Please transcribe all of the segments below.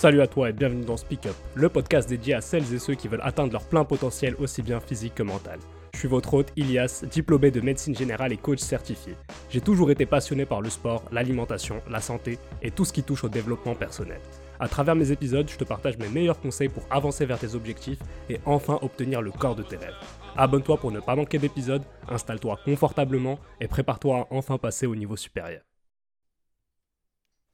Salut à toi et bienvenue dans Speak Up, le podcast dédié à celles et ceux qui veulent atteindre leur plein potentiel aussi bien physique que mental. Je suis votre hôte Ilias, diplômé de médecine générale et coach certifié. J'ai toujours été passionné par le sport, l'alimentation, la santé et tout ce qui touche au développement personnel. À travers mes épisodes, je te partage mes meilleurs conseils pour avancer vers tes objectifs et enfin obtenir le corps de tes rêves. Abonne-toi pour ne pas manquer d'épisodes, installe-toi confortablement et prépare-toi à enfin passer au niveau supérieur.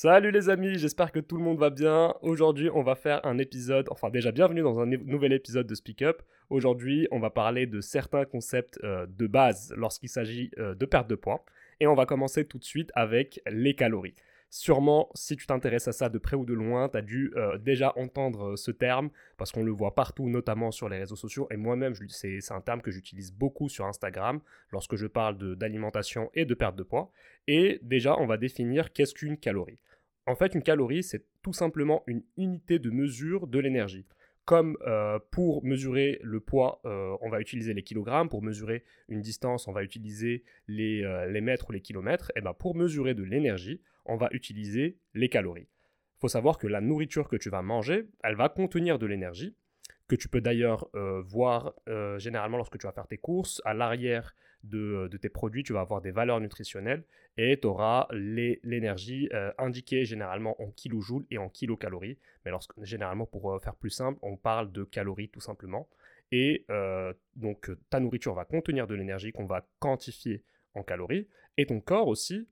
Salut les amis, j'espère que tout le monde va bien. Aujourd'hui, on va faire un épisode, enfin déjà bienvenue dans un nouvel épisode de Speak Up. Aujourd'hui, on va parler de certains concepts euh, de base lorsqu'il s'agit euh, de perte de poids. Et on va commencer tout de suite avec les calories. Sûrement, si tu t'intéresses à ça de près ou de loin, tu as dû euh, déjà entendre ce terme parce qu'on le voit partout, notamment sur les réseaux sociaux. Et moi-même, c'est un terme que j'utilise beaucoup sur Instagram lorsque je parle d'alimentation et de perte de poids. Et déjà, on va définir qu'est-ce qu'une calorie? En fait, une calorie, c'est tout simplement une unité de mesure de l'énergie. Comme euh, pour mesurer le poids, euh, on va utiliser les kilogrammes, pour mesurer une distance, on va utiliser les, euh, mètres ou les kilomètres, et ben pour mesurer de l'énergie, on va utiliser les calories. Il faut savoir que la nourriture que tu vas manger, elle va contenir de l'énergie, que tu peux d'ailleurs voir généralement lorsque tu vas faire tes courses. À l'arrière de, tes produits, tu vas avoir des valeurs nutritionnelles et tu auras l'énergie euh, indiquée généralement en kilojoules et en kilocalories. Mais généralement, pour euh, faire plus simple, on parle de calories tout simplement. Et euh, donc, ta nourriture va contenir de l'énergie qu'on va quantifier en calories. Et ton corps aussi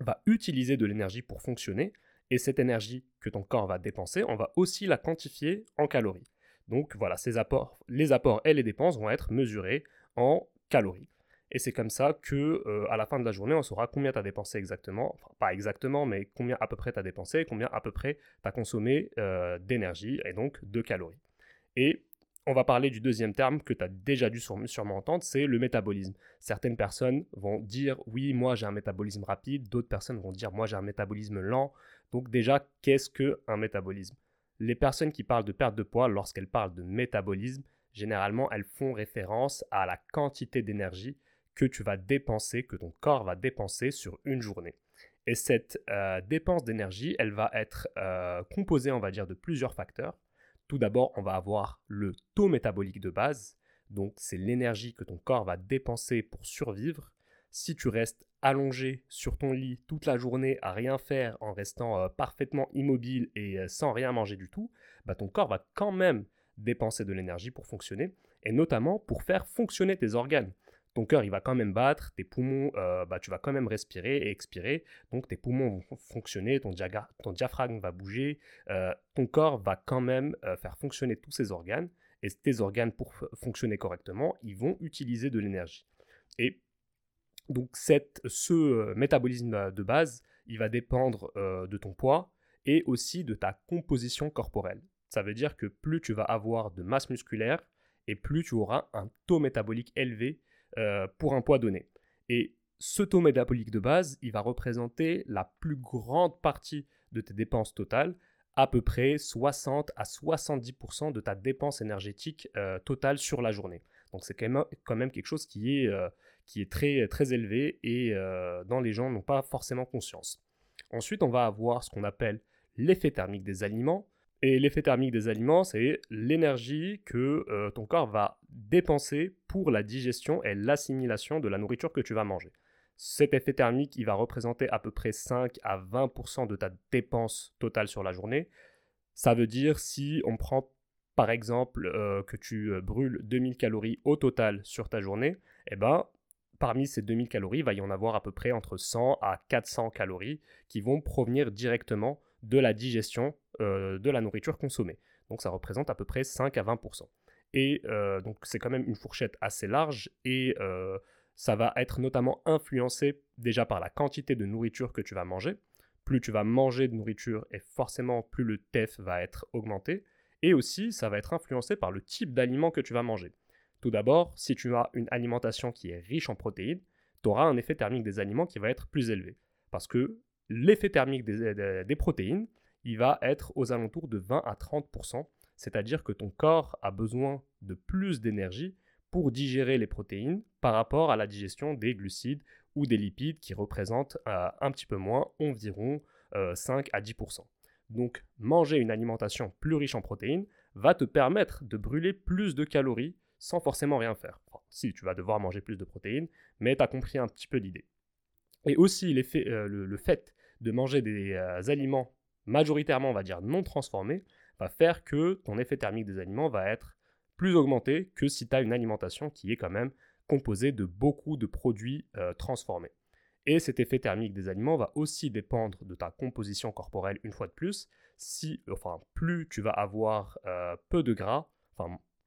va utiliser de l'énergie pour fonctionner. Et cette énergie que ton corps va dépenser, on va aussi la quantifier en calories. Donc voilà, les apports et les dépenses vont être mesurés en calories. Et c'est comme ça que euh, à la fin de la journée, on saura combien tu as dépensé exactement, enfin pas exactement, mais combien à peu près tu as dépensé, combien à peu près tu as consommé euh, d'énergie et donc de calories. Et on va parler du deuxième terme que tu as déjà dû sûrement entendre, c'est le métabolisme. Certaines personnes vont dire oui, moi j'ai un métabolisme rapide, d'autres personnes vont dire moi j'ai un métabolisme lent. Donc déjà, qu'est-ce qu'un métabolisme? Les personnes qui parlent de perte de poids, lorsqu'elles parlent de métabolisme, généralement elles font référence à la quantité d'énergie que tu vas dépenser, que ton corps va dépenser sur une journée. Et cette euh, dépense d'énergie, elle va être euh, composée, on va dire, de plusieurs facteurs. Tout d'abord, on va avoir le taux métabolique de base. Donc, c'est l'énergie que ton corps va dépenser pour survivre. Si tu restes allongé sur ton lit toute la journée à rien faire en restant euh, parfaitement immobile et sans rien manger du tout, bah, ton corps va quand même dépenser de l'énergie pour fonctionner et notamment pour faire fonctionner tes organes ton cœur il va quand même battre, tes poumons, euh, bah, tu vas quand même respirer et expirer, donc tes poumons vont fonctionner, ton, ton diaphragme va bouger, euh, ton corps va quand même euh, faire fonctionner tous ces organes, et tes organes pour fonctionner correctement, ils vont utiliser de l'énergie. Et donc cette, ce métabolisme de base, il va dépendre de ton poids et aussi de ta composition corporelle. Ça veut dire que plus tu vas avoir de masse musculaire, et plus tu auras un taux métabolique élevé euh, pour un poids donné. Et ce taux métabolique de base, il va représenter la plus grande partie de tes dépenses totales, à peu près 60 à 70% de ta dépense énergétique euh, totale sur la journée. Donc c'est quand même, quelque chose qui est, euh, qui est très, très élevé et dont les gens n'ont pas forcément conscience. Ensuite, on va avoir ce qu'on appelle l'effet thermique des aliments. Et l'effet thermique des aliments, c'est l'énergie que euh, ton corps va dépenser pour la digestion et l'assimilation de la nourriture que tu vas manger. Cet effet thermique, il va représenter à peu près 5 à 20% de ta dépense totale sur la journée. Ça veut dire si on prend par exemple euh, que tu euh, brûles 2000 calories au total sur ta journée, eh ben, parmi ces 2000 calories, il va y en avoir à peu près entre 100 à 400 calories qui vont provenir directement de la digestion euh, de la nourriture consommée. Donc ça représente à peu près 5 à 20%. Et euh, donc c'est quand même une fourchette assez large et euh, ça va être notamment influencé déjà par la quantité de nourriture que tu vas manger. Plus tu vas manger de nourriture et forcément plus le TEF va être augmenté. Et aussi ça va être influencé par le type d'aliment que tu vas manger. Tout d'abord, si tu as une alimentation qui est riche en protéines, tu auras un effet thermique des aliments qui va être plus élevé. Parce que l'effet thermique des, protéines, il va être aux alentours de 20 à 30%, c'est-à-dire que ton corps a besoin de plus d'énergie pour digérer les protéines par rapport à la digestion des glucides ou des lipides qui représentent euh, un petit peu moins, environ 5 euh, à 10%. Donc manger une alimentation plus riche en protéines va te permettre de brûler plus de calories sans forcément rien faire. si, tu vas devoir manger plus de protéines, mais tu as compris un petit peu l'idée. Et aussi euh, le, fait de manger des aliments majoritairement, on va dire, non transformés, va faire que ton effet thermique des aliments va être plus augmenté que si tu as une alimentation qui est quand même composée de beaucoup de produits euh, transformés. Et cet effet thermique des aliments va aussi dépendre de ta composition corporelle une fois de plus. Si, enfin, plus tu vas avoir euh, peu de gras,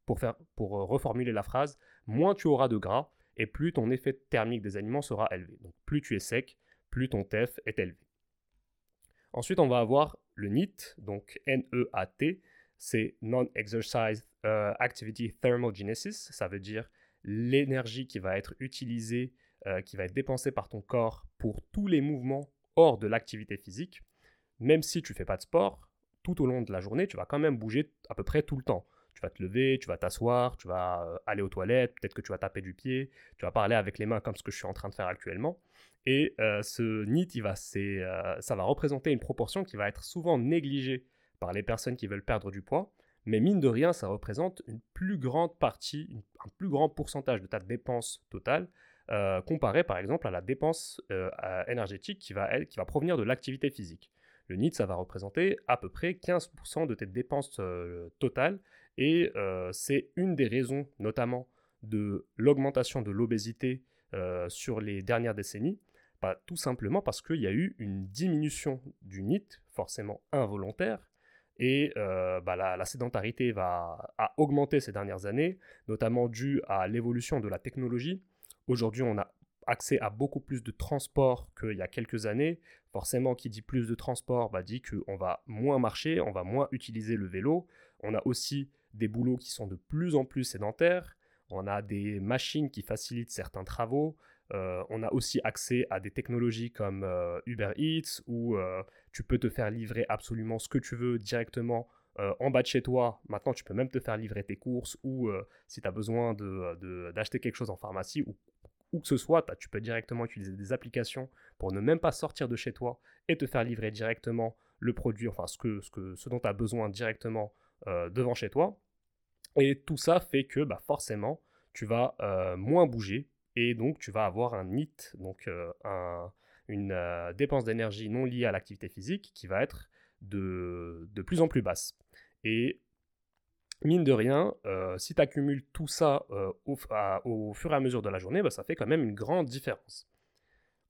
pour, faire, pour euh, reformuler la phrase, moins tu auras de gras et plus ton effet thermique des aliments sera élevé. Donc plus tu es sec, plus ton TEF est élevé. Ensuite, on va avoir le NEAT, donc N-E-A-T, c'est Non-Exercise euh, Activity Thermogenesis, ça veut dire l'énergie qui va être utilisée euh, qui va être dépensé par ton corps pour tous les mouvements hors de l'activité physique, même si tu fais pas de sport, tout au long de la journée, tu vas quand même bouger à peu près tout le temps. Tu vas te lever, tu vas t'asseoir, tu vas euh, aller aux toilettes, peut-être que tu vas taper du pied, tu vas parler avec les mains comme ce que je suis en train de faire actuellement. Et euh, ce NEAT, il va, ça va représenter une proportion qui va être souvent négligée par les personnes qui veulent perdre du poids. Mais mine de rien, ça représente une plus grande partie, un plus grand pourcentage de ta dépense totale euh, comparé par exemple à la dépense euh, énergétique qui va, qui va provenir de l'activité physique. Le NIT, ça va représenter à peu près 15% de tes dépenses euh, totales et c'est une des raisons notamment de l'augmentation de l'obésité sur les dernières décennies. Tout simplement parce qu'il y a eu une diminution du NIT, forcément involontaire, et bah, la, sédentarité va, a augmenté ces dernières années, notamment dû à l'évolution de la technologie. Aujourd'hui, on a accès à beaucoup plus de transport qu'il y a quelques années. Forcément, qui dit plus de transport bah, dit qu'on va moins marcher, on va moins utiliser le vélo. On a aussi des boulots qui sont de plus en plus sédentaires. On a des machines qui facilitent certains travaux. Euh, on a aussi accès à des technologies comme euh, Uber Eats où euh, tu peux te faire livrer absolument ce que tu veux directement en bas de chez toi. Maintenant, tu peux même te faire livrer tes courses ou si tu as besoin d'acheter quelque chose en pharmacie ou où que ce soit, tu peux directement utiliser des applications pour ne même pas sortir de chez toi et te faire livrer directement le produit, enfin ce, que, ce, que, ce dont tu as besoin directement euh, devant chez toi. Et tout ça fait que bah, forcément, tu vas euh, moins bouger et donc tu vas avoir un NIT, donc euh, une dépense d'énergie non liée à l'activité physique qui va être de, plus en plus basse. Et mine de rien, si tu accumules tout ça au, fur et à mesure de la journée, bah, ça fait quand même une grande différence.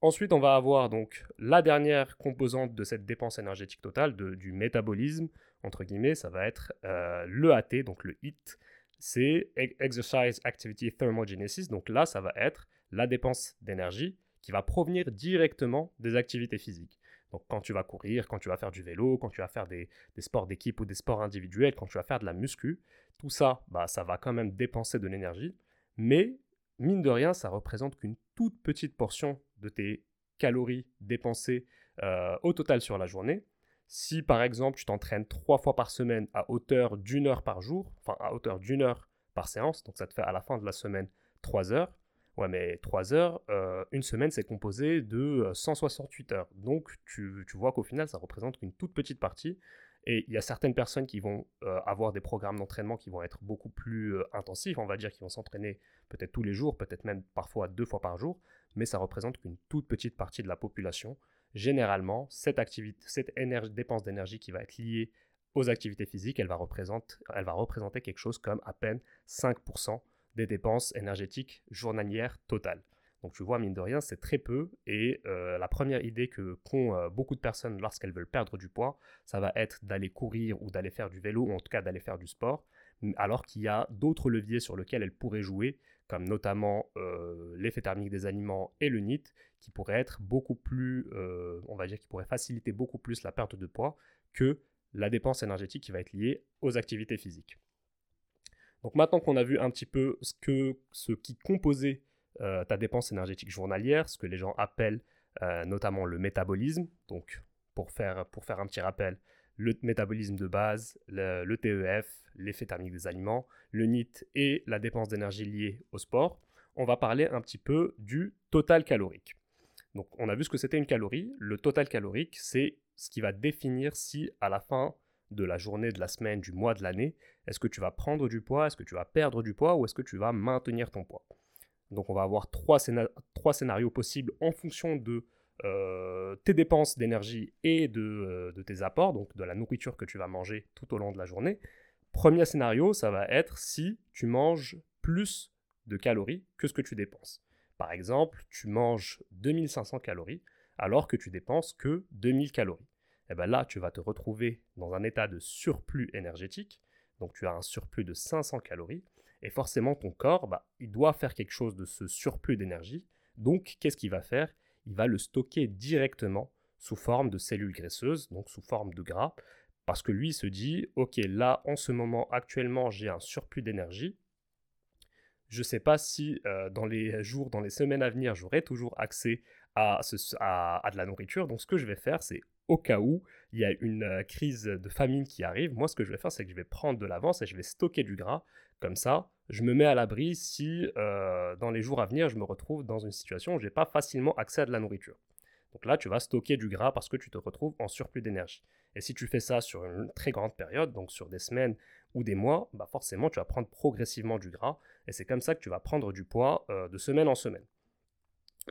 Ensuite, on va avoir donc la dernière composante de cette dépense énergétique totale, du métabolisme, entre guillemets, ça va être euh, l'EAT, donc le HIT, c'est Exercise Activity Thermogenesis, donc là, ça va être la dépense d'énergie qui va provenir directement des activités physiques. Donc quand tu vas courir, quand tu vas faire du vélo, quand tu vas faire des, sports d'équipe ou des sports individuels, quand tu vas faire de la muscu, tout ça, bah, ça va quand même dépenser de l'énergie. Mais mine de rien, ça représente qu'une toute petite portion de tes calories dépensées euh, au total sur la journée. Si par exemple tu t'entraînes trois fois par semaine à hauteur d'une heure par jour, enfin à hauteur d'une heure par séance, donc ça te fait à la fin de la semaine trois heures, Ouais, mais 3 heures, euh, une semaine, c'est composé de 168 euh, heures. Donc, tu, vois qu'au final, ça représente qu'une toute petite partie. Et il y a certaines personnes qui vont euh, avoir des programmes d'entraînement qui vont être beaucoup plus intensifs, on va dire, qui vont s'entraîner peut-être tous les jours, peut-être même parfois deux fois par jour, mais ça représente qu'une toute petite partie de la population. Généralement, cette, activité, cette dépense d'énergie qui va être liée aux activités physiques, elle va, représenter, elle va représenter quelque chose comme à peine 5% des dépenses énergétiques journalières totales. Donc tu vois, mine de rien, c'est très peu. Et euh, la première idée que qu'ont euh, beaucoup de personnes lorsqu'elles veulent perdre du poids, ça va être d'aller courir ou d'aller faire du vélo, ou en tout cas d'aller faire du sport, alors qu'il y a d'autres leviers sur lesquels elles pourraient jouer, comme notamment euh, l'effet thermique des aliments et le NIT, qui pourraient être beaucoup plus, on va dire, qui pourraient faciliter beaucoup plus la perte de poids que la dépense énergétique qui va être liée aux activités physiques. Donc maintenant qu'on a vu un petit peu ce, qui composait euh, ta dépense énergétique journalière, ce que les gens appellent euh, notamment le métabolisme, donc pour faire un petit rappel, le métabolisme de base, le, TEF, l'effet thermique des aliments, le NIT et la dépense d'énergie liée au sport, on va parler un petit peu du total calorique. Donc on a vu ce que c'était une calorie. Le total calorique, c'est ce qui va définir si à la fin de la journée, de la semaine, du mois, de l'année, est-ce que tu vas prendre du poids, est-ce que tu vas perdre du poids ou est-ce que tu vas maintenir ton poids. Donc on va avoir trois, scénarios possibles en fonction de euh, tes dépenses d'énergie et euh, de, tes apports, donc de la nourriture que tu vas manger tout au long de la journée. Premier scénario, ça va être si tu manges plus de calories que ce que tu dépenses. Par exemple, tu manges 2500 calories alors que tu dépenses que 2000 calories. Eh bien là, tu vas te retrouver dans un état de surplus énergétique, donc tu as un surplus de 500 calories, et forcément ton corps, bah, il doit faire quelque chose de ce surplus d'énergie, donc qu'est-ce qu'il va faire? Il va le stocker directement sous forme de cellules graisseuses, donc sous forme de gras, parce que lui se dit, ok, là, en ce moment, actuellement, j'ai un surplus d'énergie, je ne sais pas si euh, dans les jours, dans les semaines à venir, j'aurai toujours accès à, de la nourriture. Donc ce que je vais faire, c'est au cas où il y a une euh, crise de famine qui arrive, moi ce que je vais faire, c'est que je vais prendre de l'avance et je vais stocker du gras. Comme ça, je me mets à l'abri si euh, dans les jours à venir, je me retrouve dans une situation où je n'ai pas facilement accès à de la nourriture. Donc là, tu vas stocker du gras parce que tu te retrouves en surplus d'énergie. Et si tu fais ça sur une très grande période, donc sur des semaines ou des mois, bah forcément, tu vas prendre progressivement du gras. Et c'est comme ça que tu vas prendre du poids euh, de semaine en semaine.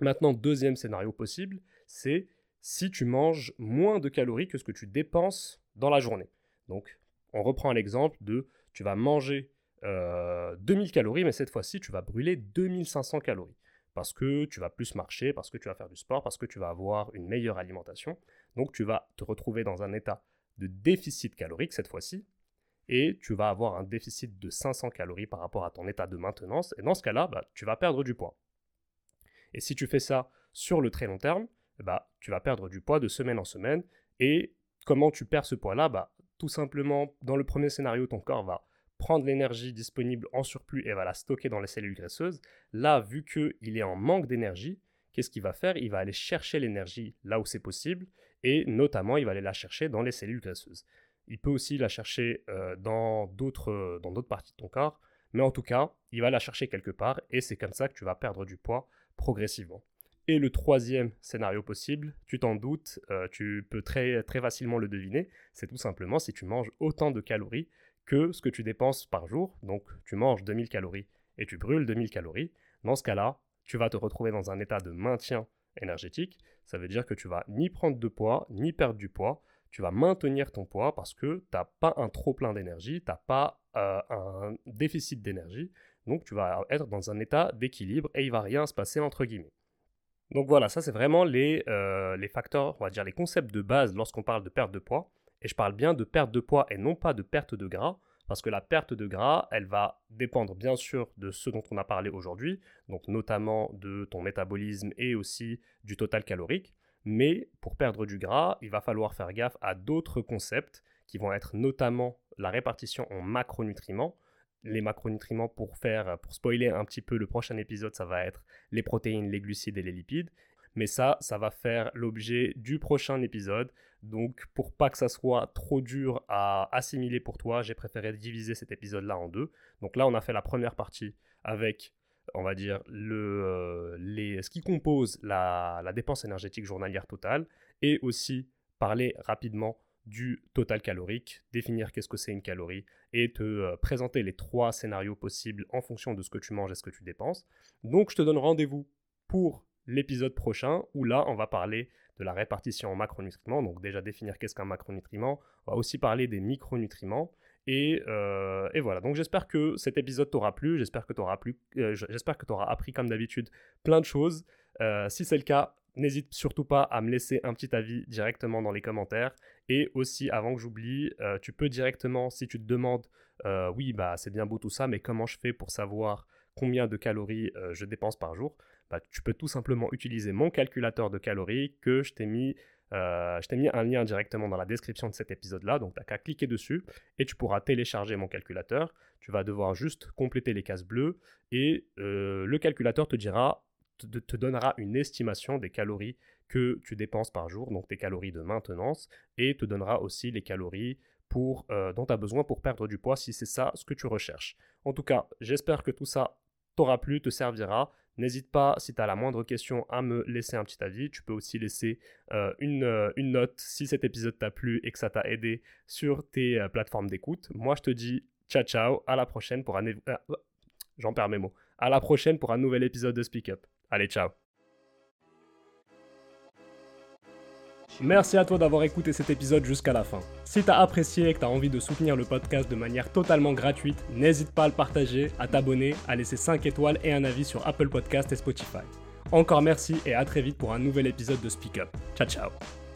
Maintenant, deuxième scénario possible, c'est si tu manges moins de calories que ce que tu dépenses dans la journée. Donc, on reprend l'exemple de tu vas manger 2000 euh, calories, mais cette fois-ci, tu vas brûler 2500 calories. Parce que tu vas plus marcher, parce que tu vas faire du sport, parce que tu vas avoir une meilleure alimentation. Donc, tu vas te retrouver dans un état de déficit calorique cette fois-ci. Et tu vas avoir un déficit de 500 calories par rapport à ton état de maintenance. Et dans ce cas-là, bah, tu vas perdre du poids. Et si tu fais ça sur le très long terme, bah, tu vas perdre du poids de semaine en semaine. Et comment tu perds ce poids-là? Bah, Tout simplement, dans le premier scénario, ton corps va prendre l'énergie disponible en surplus et va la stocker dans les cellules graisseuses. Là, vu qu'il est en manque d'énergie, qu'est-ce qu'il va faire? Il va aller chercher l'énergie là où c'est possible, et notamment, il va aller la chercher dans les cellules graisseuses. Il peut aussi la chercher euh, dans d'autres parties de ton corps, mais en tout cas, il va la chercher quelque part, et c'est comme ça que tu vas perdre du poids progressivement. Et le troisième scénario possible, tu t'en doutes, euh, tu peux très facilement le deviner, c'est tout simplement si tu manges autant de calories que ce que tu dépenses par jour. Donc tu manges 2000 calories et tu brûles 2000 calories. Dans ce cas-là, tu vas te retrouver dans un état de maintien énergétique. Ça veut dire que tu vas ni prendre de poids, ni perdre du poids. Tu vas maintenir ton poids parce que tu n'as pas un trop plein d'énergie, tu n'as pas euh, un déficit d'énergie. Donc tu vas être dans un état d'équilibre et il va rien se passer entre guillemets. Donc voilà, ça c'est vraiment les, euh, les facteurs, on va dire les concepts de base lorsqu'on parle de perte de poids. Et je parle bien de perte de poids et non pas de perte de gras, parce que la perte de gras, elle va dépendre bien sûr de ce dont on a parlé aujourd'hui, donc notamment de ton métabolisme et aussi du total calorique. Mais pour perdre du gras, il va falloir faire gaffe à d'autres concepts qui vont être notamment la répartition en macronutriments, les macronutriments pour faire, pour spoiler un petit peu le prochain épisode, ça va être les protéines, les glucides et les lipides. Mais ça, ça va faire l'objet du prochain épisode. Donc pour pas que ça soit trop dur à assimiler pour toi, j'ai préféré diviser cet épisode-là en deux. Donc là, on a fait la première partie avec, on va dire, le, euh, ce qui compose la, la dépense énergétique journalière totale et aussi parler rapidement du total calorique, définir qu'est-ce que c'est une calorie et te euh, présenter les trois scénarios possibles en fonction de ce que tu manges et ce que tu dépenses. Donc je te donne rendez-vous pour l'épisode prochain où là on va parler de la répartition en macronutriments, donc déjà définir qu'est-ce qu'un macronutriment, on va aussi parler des micronutriments. Et, euh, et, voilà, donc j'espère que cet épisode t'aura plu, j'espère que tu auras, euh, appris comme d'habitude plein de choses. si c'est le cas, N'hésite surtout pas à me laisser un petit avis directement dans les commentaires. Et aussi, avant que j'oublie, euh, tu peux directement, si tu te demandes, euh, oui, bah c'est bien beau tout ça, mais comment je fais pour savoir combien de calories euh, je dépense par jour bah, Tu peux tout simplement utiliser mon calculateur de calories que je t'ai mis. je t'ai mis un lien directement dans la description de cet épisode-là, donc tu n'as qu'à cliquer dessus et tu pourras télécharger mon calculateur. Tu vas devoir juste compléter les cases bleues et le calculateur te dira te, donnera une estimation des calories que tu dépenses par jour, donc tes calories de maintenance, et te donnera aussi les calories pour, euh, dont tu as besoin pour perdre du poids si c'est ça ce que tu recherches. En tout cas, j'espère que tout ça t'aura plu, te servira. N'hésite pas, si tu as la moindre question, à me laisser un petit avis. Tu peux aussi laisser euh, une, une, note si cet épisode t'a plu et que ça t'a aidé sur tes plateformes d'écoute. Moi, je te dis ciao ciao, à. À la prochaine pour un nouvel épisode de Speak Up. Allez, ciao Merci à toi d'avoir écouté cet épisode jusqu'à la fin. Si t'as apprécié et que t'as envie de soutenir le podcast de manière totalement gratuite, n'hésite pas à le partager, à t'abonner, à laisser 5 étoiles et un avis sur Apple Podcast et Spotify. Encore merci et à très vite pour un nouvel épisode de Speak Up. Ciao ciao